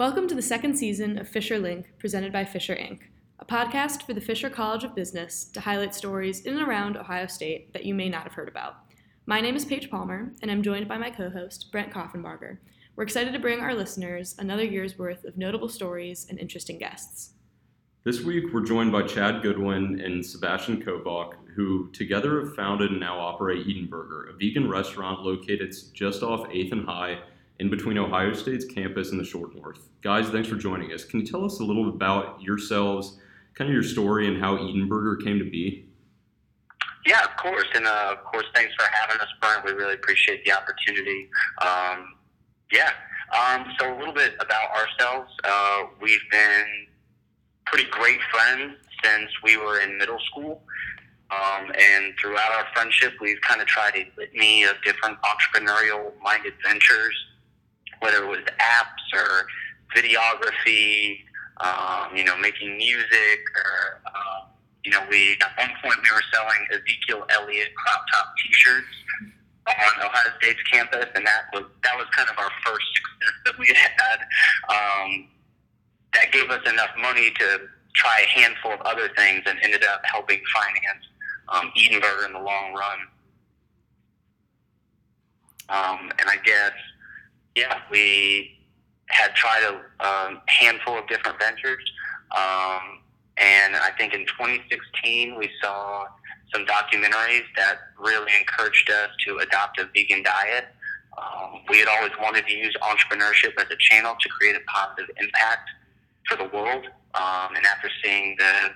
Welcome to the second season of Fisher Link, presented by Fisher Inc., a podcast for the Fisher College of Business to highlight stories in and around Ohio State that you may not have heard about. My name is Paige Palmer, and I'm joined by my co host, Brent Koffenbarger. We're excited to bring our listeners another year's worth of notable stories and interesting guests. This week, we're joined by Chad Goodwin and Sebastian Kovach, who together have founded and now operate Eden Burger, a vegan restaurant located just off 8th and High in between Ohio State's campus and the short north. Guys, thanks for joining us. Can you tell us a little about yourselves, kind of your story, and how Eden Burger came to be? Yeah, of course. And uh, of course, thanks for having us, Brent. We really appreciate the opportunity. Um, yeah. Um, so, a little bit about ourselves. Uh, we've been pretty great friends since we were in middle school. Um, and throughout our friendship, we've kind of tried a litany of different entrepreneurial minded ventures whether it was apps or videography, um, you know, making music, or uh, you know, we at one point we were selling Ezekiel Elliott crop top T-shirts on Ohio State's campus, and that was that was kind of our first success that we had. Um, that gave us enough money to try a handful of other things, and ended up helping finance um, Eden Burger in the long run. Um, and I guess yeah, we had tried a um, handful of different ventures. Um, and I think in 2016, we saw some documentaries that really encouraged us to adopt a vegan diet. Um, we had always wanted to use entrepreneurship as a channel to create a positive impact for the world. Um, and after seeing the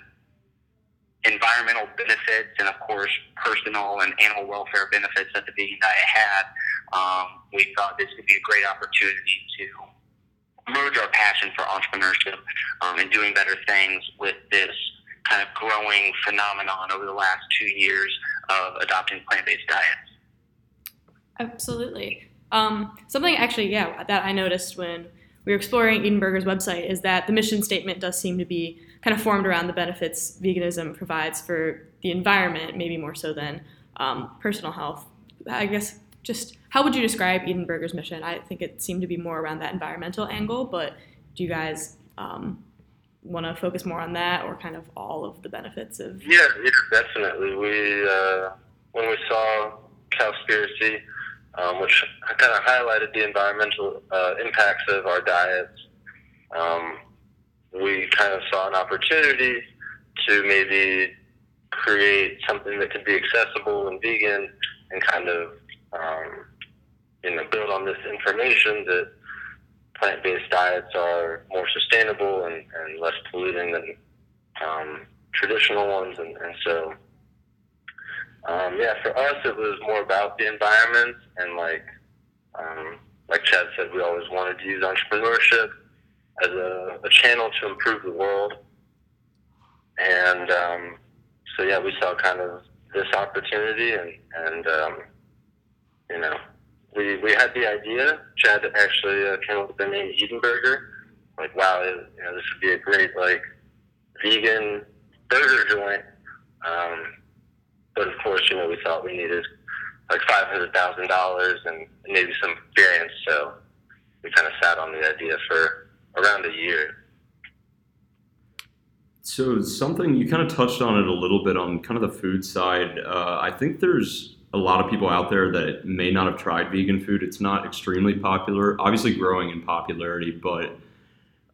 environmental benefits and, of course, personal and animal welfare benefits that the vegan diet had, um, we thought this would be a great opportunity to merge our passion for entrepreneurship um, and doing better things with this kind of growing phenomenon over the last two years of adopting plant-based diets. Absolutely. Um, something actually, yeah, that I noticed when we were exploring Eden Burger's website is that the mission statement does seem to be kind of formed around the benefits veganism provides for the environment, maybe more so than um, personal health. I guess just how would you describe Eden Burger's mission? I think it seemed to be more around that environmental angle, but do you guys um, want to focus more on that or kind of all of the benefits of? Yeah, yeah definitely. We uh, when we saw Cowspiracy, um, which kind of highlighted the environmental uh, impacts of our diets. Um, we kind of saw an opportunity to maybe create something that could be accessible and vegan and kind of um, you know build on this information that plant-based diets are more sustainable and, and less polluting than um, traditional ones and, and so um, yeah for us it was more about the environment and like um, like Chad said we always wanted to use entrepreneurship as a, a channel to improve the world. And um, so, yeah, we saw kind of this opportunity, and, and um, you know, we, we had the idea. Chad actually uh, came up with the name Eden Burger. Like, wow, it, you know, this would be a great like vegan burger joint. Um, but of course, you know, we thought we needed like five hundred thousand dollars and maybe some experience. So we kind of sat on the idea for around a year. So something you kind of touched on it a little bit on kind of the food side. Uh, I think there's a lot of people out there that may not have tried vegan food. It's not extremely popular, obviously growing in popularity, but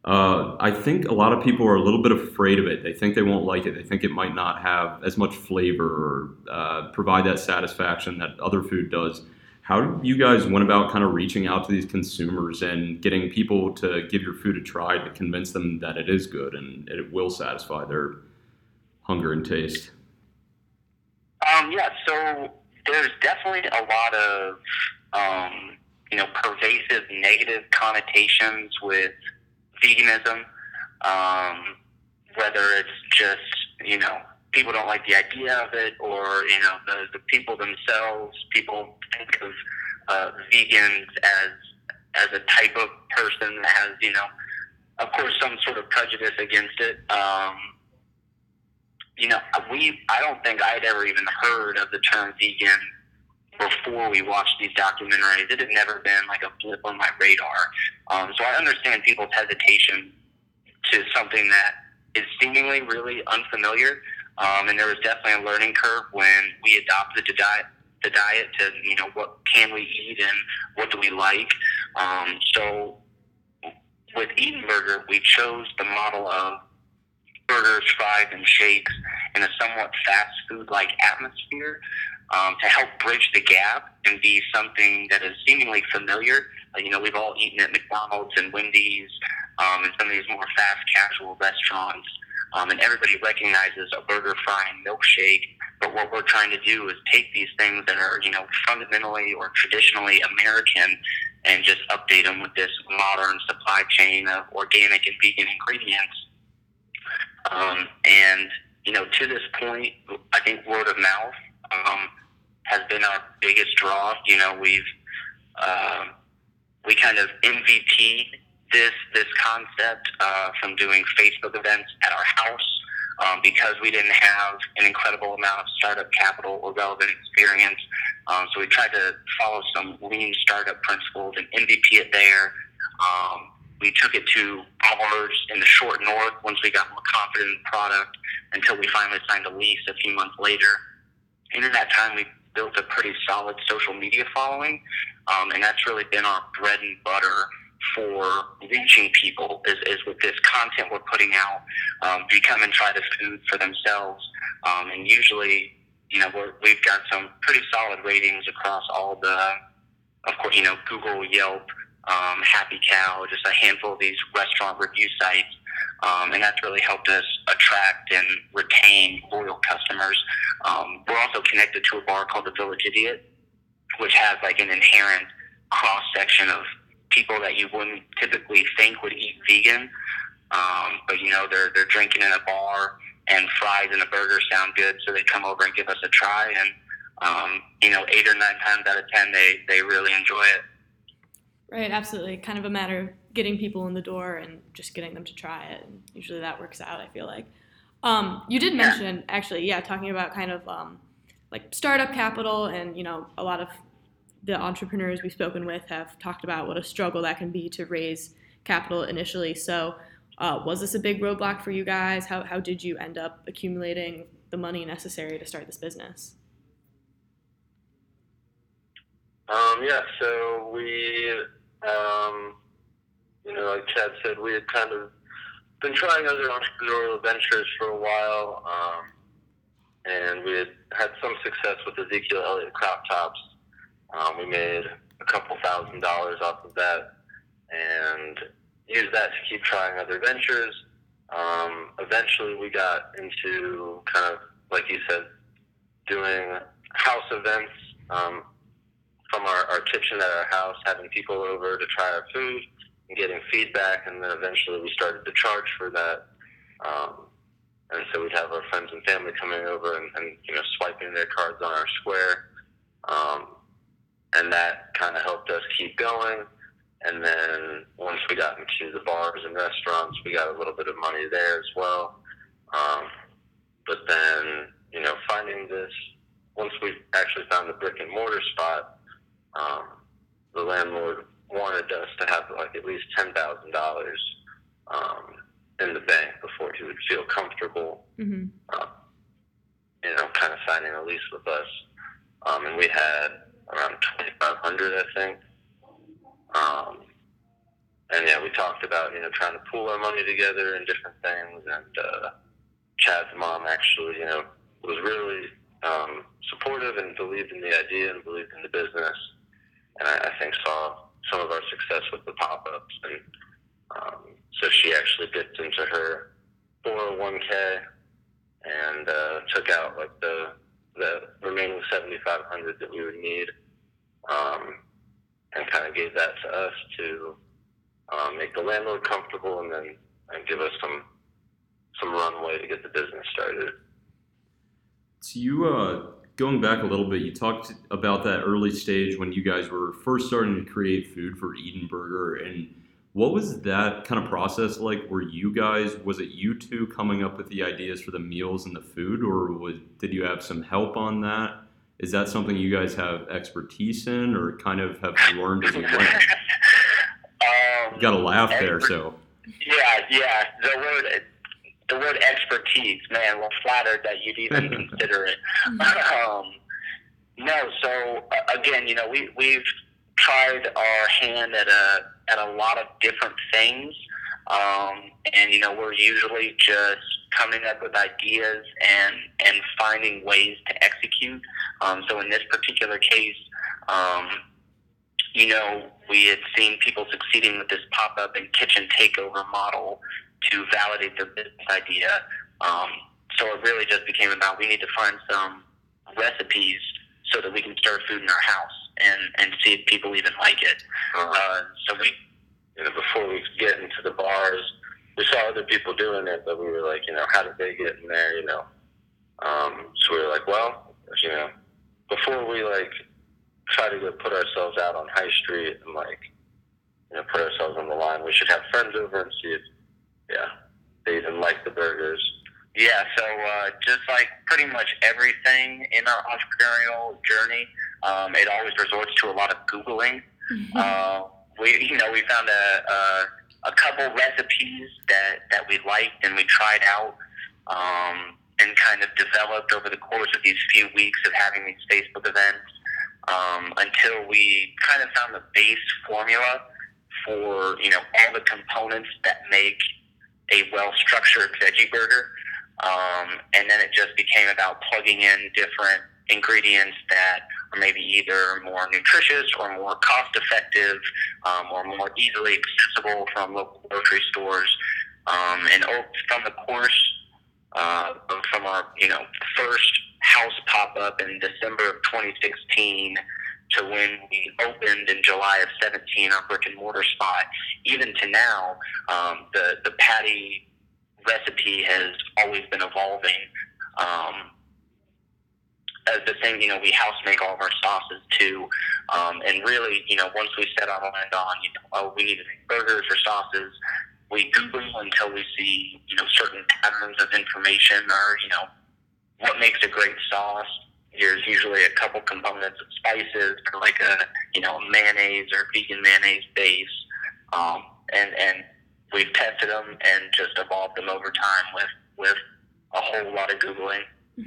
uh, I think a lot of people are a little bit afraid of it. They think they won't like it. They think it might not have as much flavor or uh, provide that satisfaction that other food does how do you guys went about kind of reaching out to these consumers and getting people to give your food a try to convince them that it is good and it will satisfy their hunger and taste? Um, yeah, so there's definitely a lot of um, you know pervasive negative connotations with veganism. Um, whether it's just you know people don't like the idea of it, or you know, the the people themselves. People think of uh, vegans as as a type of person that has, you know, of course, some sort of prejudice against it. Um, you know, we I don't think I'd ever even heard of the term vegan before we watched these documentaries. It had never been like a blip on my radar. Um, so I understand people's hesitation to something that is seemingly really unfamiliar. Um, and there was definitely a learning curve when we adopted the diet, the diet to, you know, what can we eat and what do we like. Um, so with Eden Burger, we chose the model of burgers, fries, and shakes in a somewhat fast food like atmosphere um, to help bridge the gap and be something that is seemingly familiar. You know, we've all eaten at McDonald's and Wendy's um, and some of these more fast casual restaurants, um, and everybody recognizes a burger, fry, and milkshake. But what we're trying to do is take these things that are, you know, fundamentally or traditionally American and just update them with this modern supply chain of organic and vegan ingredients. Um, and you know, to this point, I think word of mouth um, has been our biggest draw. You know, we've uh, we kind of MVP this this concept uh, from doing Facebook events at our house um, because we didn't have an incredible amount of startup capital or relevant experience. Um, so we tried to follow some lean startup principles and MVP it there. Um, we took it to ours in the short north once we got more confident in the product until we finally signed a lease a few months later. And in that time, we built a pretty solid social media following, um, and that's really been our bread and butter for reaching people is, is with this content we're putting out. Um, they come and try the food for themselves, um, and usually, you know, we're, we've got some pretty solid ratings across all the, of course, you know, Google, Yelp, um, Happy Cow, just a handful of these restaurant review sites. Um, and that's really helped us attract and retain loyal customers. Um, we're also connected to a bar called the Village Idiot, which has like an inherent cross section of people that you wouldn't typically think would eat vegan. Um, but you know, they're they're drinking in a bar and fries and a burger sound good, so they come over and give us a try. And um, you know, eight or nine times out of ten, they they really enjoy it. Right, absolutely. Kind of a matter of getting people in the door and just getting them to try it. Usually that works out. I feel like. Um, you did mention actually, yeah, talking about kind of um, like startup capital, and you know, a lot of the entrepreneurs we've spoken with have talked about what a struggle that can be to raise capital initially. So, uh, was this a big roadblock for you guys? How, how did you end up accumulating the money necessary to start this business? Um, yeah, so we, um, you know, like Chad said, we had kind of been trying other entrepreneurial ventures for a while, um, and we had had some success with Ezekiel Elliott crop tops. Um, we made a couple thousand dollars off of that and used that to keep trying other ventures. Um, eventually, we got into kind of, like you said, doing house events um, from our, our kitchen at our house, having people over to try our food and getting feedback. And then eventually, we started to charge for that. Um, and so we'd have our friends and family coming over and, and you know swiping their cards on our square. Um, and that kind of helped us keep going. And then once we got into the bars and restaurants, we got a little bit of money there as well. Um, but then, you know, finding this, once we actually found the brick and mortar spot, um, the landlord wanted us to have like at least ten thousand dollars um, in the bank before he would feel comfortable, mm-hmm. uh, you know, kind of signing a lease with us. Um, and we had around 2,500, I think. Um, and yeah, we talked about you know trying to pool our money together and different things. And uh, Chad's mom actually, you know, was really um, supportive and believed in the idea and believed in the business. And I, I think saw some of our success with the pop-ups. And um, so she actually dipped into her 401k and uh, took out like the the remaining 7,500 that we would need um, and kind of gave that to us to um, make the landlord comfortable and then and give us some some runway to get the business started. So you uh, going back a little bit, you talked about that early stage when you guys were first starting to create food for Eden Burger, and what was that kind of process like? Were you guys was it you two coming up with the ideas for the meals and the food, or was did you have some help on that? Is that something you guys have expertise in, or kind of have learned as you went? um, You got to laugh there, so. Yeah, yeah. The word, the word expertise, man. We're flattered that you'd even consider it. Um, no, so uh, again, you know, we we've tried our hand at a at a lot of different things, um, and you know, we're usually just coming up with ideas and and finding ways to execute. Um, so in this particular case, um, you know, we had seen people succeeding with this pop up and kitchen takeover model to validate their business idea. Um, so it really just became about we need to find some recipes so that we can serve food in our house and, and see if people even like it. Uh, so we, you know, before we get into the bars, we saw other people doing it, but we were like, you know, how did they get in there, you know? Um, so we were like, well, you know, before we like try to go put ourselves out on High Street and like, you know, put ourselves on the line, we should have friends over and see if, yeah, they even like the burgers. yeah, so uh, just like pretty much everything in our entrepreneurial journey, um, it always resorts to a lot of Googling. uh, we, you know, we found a, a, a couple recipes that, that we liked and we tried out um, and kind of developed over the course of these few weeks of having these Facebook events um, until we kind of found the base formula for, you know, all the components that make a well-structured veggie burger. Um, and then it just became about plugging in different ingredients that are maybe either more nutritious or more cost effective um, or more easily accessible from local grocery stores. Um, and from the course uh, from our you know first house pop up in December of 2016 to when we opened in July of 17 our brick and mortar spot, even to now, um, the the patty recipe has always been evolving. Um, as the same, you know, we house make all of our sauces too, um, and really, you know, once we set our mind on, you know, oh, we need to make burgers or sauces, we Google until we see, you know, certain patterns of information or, you know, what makes a great sauce. There's usually a couple components of spices for like a, you know, mayonnaise or vegan mayonnaise base, um, and and we've tested them and just evolved them over time with with a whole lot of googling.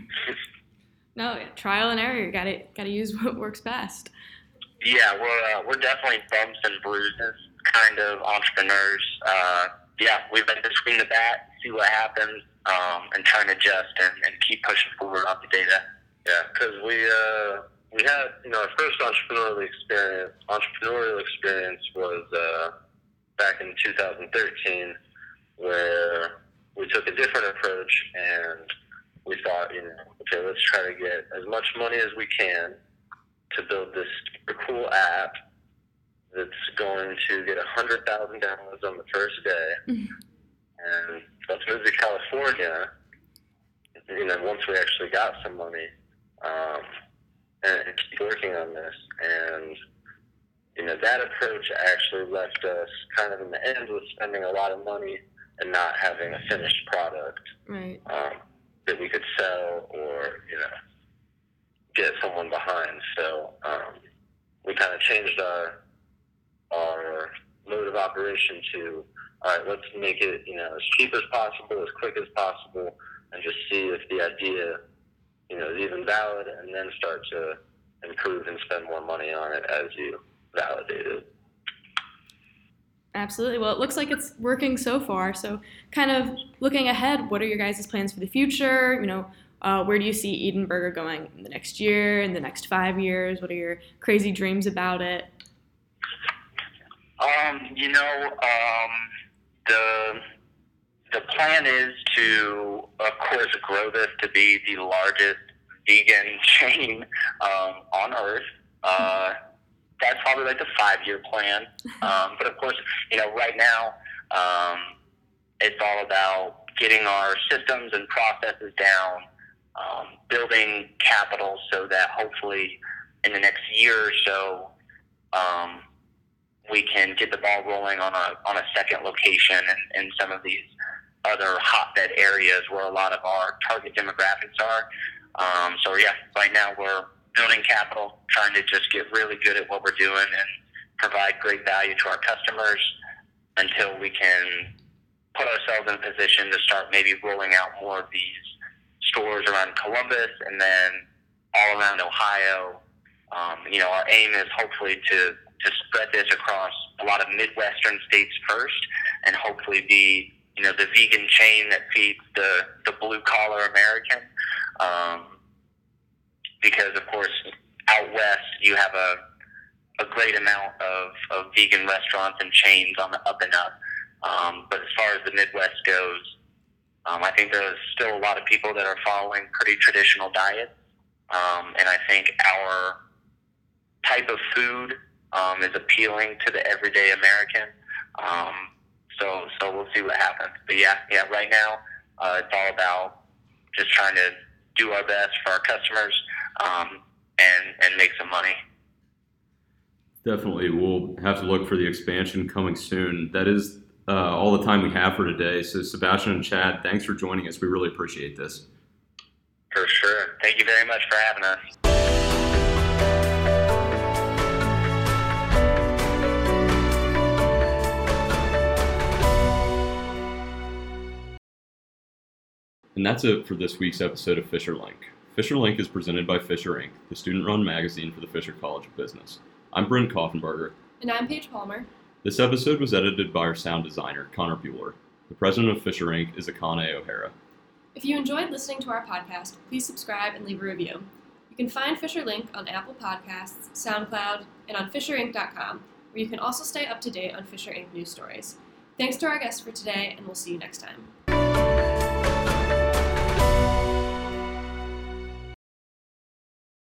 No, yeah, trial and error. You gotta gotta use what works best. Yeah, we're uh, we're definitely bumps and bruises kind of entrepreneurs. Uh, yeah, we've been between the bat, see what happens, um, and trying to adjust and, and keep pushing forward on the data. Yeah, because we uh, we had you know our first entrepreneurial experience entrepreneurial experience was uh, back in 2013, where we took a different approach and we thought you know okay let's try to get as much money as we can to build this super cool app that's going to get a hundred thousand downloads on the first day, and let's move to California. You know, once we actually got some money, um, and, and keep working on this. And you know, that approach actually left us kind of in the end with spending a lot of money and not having a finished product Right. um, that we could sell or you know get someone behind. So um, we kind of changed our our mode of operation to all right, let's make it you know as cheap as possible, as quick as possible, and just see if the idea you know is even valid, and then start to improve and spend more money on it as you validate it. Absolutely. Well, it looks like it's working so far. So, kind of looking ahead, what are your guys' plans for the future? You know, uh, where do you see Eden Burger going in the next year, in the next five years? What are your crazy dreams about it? Um, you know, um, the the plan is to, of course, grow this to be the largest vegan chain um, on earth. Uh, that's probably like the five year plan. Um, but of course, you know, right now, um, it's all about getting our systems and processes down, um, building capital so that hopefully in the next year or so, um, we can get the ball rolling on a on a second location and in some of these other hotbed areas where a lot of our target demographics are. Um, so yeah, right now we're building capital, trying to just get really good at what we're doing and provide great value to our customers until we can put ourselves in position to start maybe rolling out more of these stores around Columbus and then all around Ohio. Um, you know, our aim is hopefully to to spread this across a lot of Midwestern states first, and hopefully be you know the vegan chain that feeds the the blue collar American. Um, because of course, out west you have a a great amount of, of vegan restaurants and chains on the up and up. Um, but as far as the Midwest goes, um, I think there's still a lot of people that are following pretty traditional diets. Um, and I think our type of food um, is appealing to the everyday American. Um, so, so we'll see what happens. But yeah, yeah, right now uh, it's all about just trying to do our best for our customers um, and and make some money. Definitely, we'll have to look for the expansion coming soon. That is uh, all the time we have for today. So, Sebastian and Chad, thanks for joining us. We really appreciate this. For sure. Thank you very much for having us. And that's it for this week's episode of Fisher Link. Fisher Link is presented by Fisher Inc., the student run magazine for the Fisher College of Business. I'm Brent Koffenberger. And I'm Paige Palmer. This episode was edited by our sound designer, Connor Bueller. The president of Fisher Inc. is Akane O'Hara. If you enjoyed listening to our podcast, please subscribe and leave a review. You can find Fisher Link on Apple Podcasts, SoundCloud, and on FisherInc.com, where you can also stay up to date on Fisher Inc. news stories. Thanks to our guests for today, and we'll see you next time.